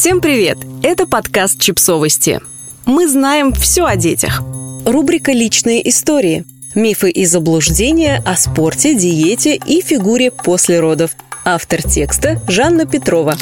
Всем привет! Это подкаст «Чипсовости». Мы знаем все о детях. Рубрика «Личные истории». Мифы и заблуждения о спорте, диете и фигуре после родов. Автор текста Жанна Петрова.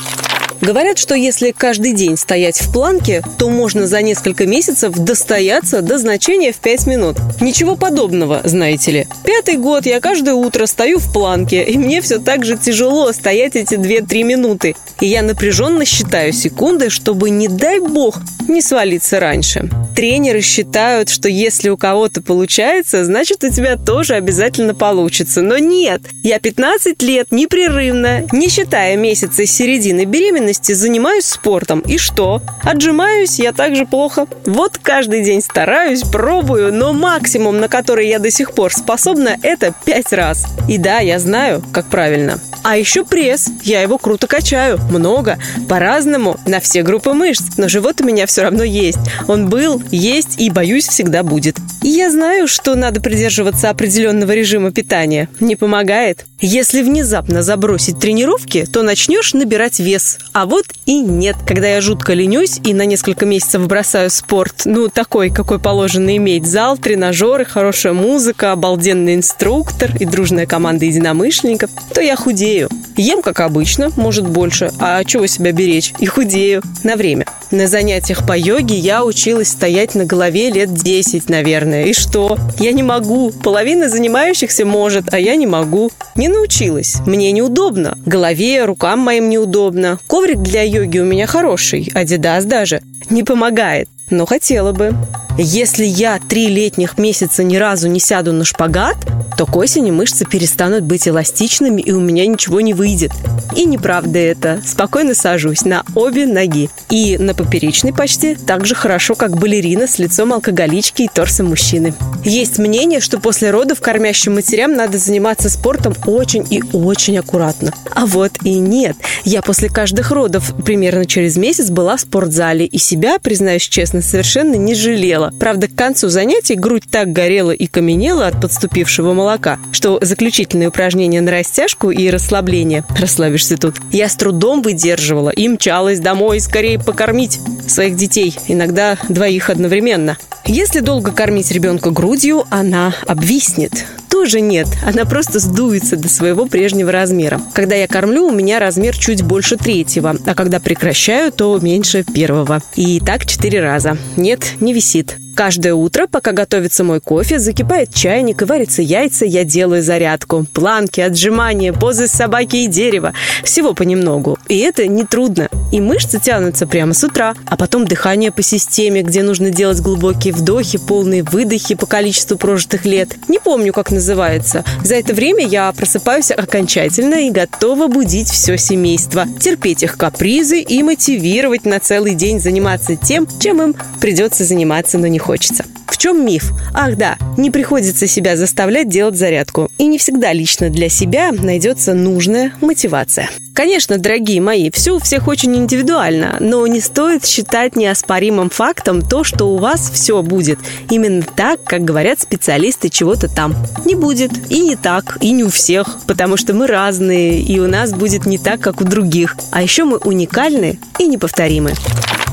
Говорят, что если каждый день стоять в планке, то можно за несколько месяцев достояться до значения в 5 минут. Ничего подобного, знаете ли. Пятый год я каждое утро стою в планке, и мне все так же тяжело стоять эти 2-3 минуты. И я напряженно считаю секунды, чтобы, не дай бог, не свалиться раньше. Тренеры считают, что если у кого-то получается, значит у тебя тоже обязательно получится. Но нет, я 15 лет непрерывно, не считая месяца середины беременности, занимаюсь спортом. И что? Отжимаюсь я также плохо. Вот каждый день стараюсь, пробую, но максимум, на который я до сих пор способна, это 5 раз. И да, я знаю, как правильно. А еще пресс. Я его круто качаю. Много. По-разному. На все группы мышц. Но живот у меня все равно есть. Он был, есть и, боюсь, всегда будет. И я знаю, что надо придерживаться определенного режима питания. Не помогает. Если внезапно забросить тренировки, то начнешь набирать вес. А вот и нет. Когда я жутко ленюсь и на несколько месяцев бросаю спорт, ну, такой, какой положено иметь, зал, тренажеры, хорошая музыка, обалденный инструктор и дружная команда единомышленников, то я худею худею. Ем, как обычно, может больше. А чего себя беречь? И худею. На время. На занятиях по йоге я училась стоять на голове лет 10, наверное. И что? Я не могу. Половина занимающихся может, а я не могу. Не научилась. Мне неудобно. Голове, рукам моим неудобно. Коврик для йоги у меня хороший. Адидас даже. Не помогает. Но хотела бы. Если я три летних месяца ни разу не сяду на шпагат, то к осени мышцы перестанут быть эластичными, и у меня ничего не выйдет. И неправда это. Спокойно сажусь на обе ноги. И на поперечной почти так же хорошо, как балерина с лицом алкоголички и торсом мужчины. Есть мнение, что после родов кормящим матерям надо заниматься спортом очень и очень аккуратно. А вот и нет. Я после каждых родов примерно через месяц была в спортзале и себя, признаюсь честно, совершенно не жалела. Правда, к концу занятий грудь так горела и каменела от подступившего молока, что заключительные упражнения на растяжку и расслабление, расслабишься тут, я с трудом выдерживала и мчалась домой скорее покормить своих детей, иногда двоих одновременно. Если долго кормить ребенка грудью, она обвиснет тоже нет. Она просто сдуется до своего прежнего размера. Когда я кормлю, у меня размер чуть больше третьего, а когда прекращаю, то меньше первого. И так четыре раза. Нет, не висит. Каждое утро, пока готовится мой кофе, закипает чайник и варятся яйца, я делаю зарядку. Планки, отжимания, позы собаки и дерева. Всего понемногу. И это нетрудно. И мышцы тянутся прямо с утра. А потом дыхание по системе, где нужно делать глубокие вдохи, полные выдохи по количеству прожитых лет. Не помню, как называется. За это время я просыпаюсь окончательно и готова будить все семейство. Терпеть их капризы и мотивировать на целый день заниматься тем, чем им придется заниматься, но не хочется. В чем миф? Ах да, не приходится себя заставлять делать зарядку. И не всегда лично для себя найдется нужная мотивация. Конечно, дорогие мои, все у всех очень индивидуально, но не стоит считать неоспоримым фактом то, что у вас все будет именно так, как говорят специалисты чего-то там. Не будет и не так, и не у всех, потому что мы разные, и у нас будет не так, как у других. А еще мы уникальны и неповторимы.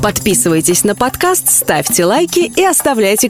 Подписывайтесь на подкаст, ставьте лайки и оставляйте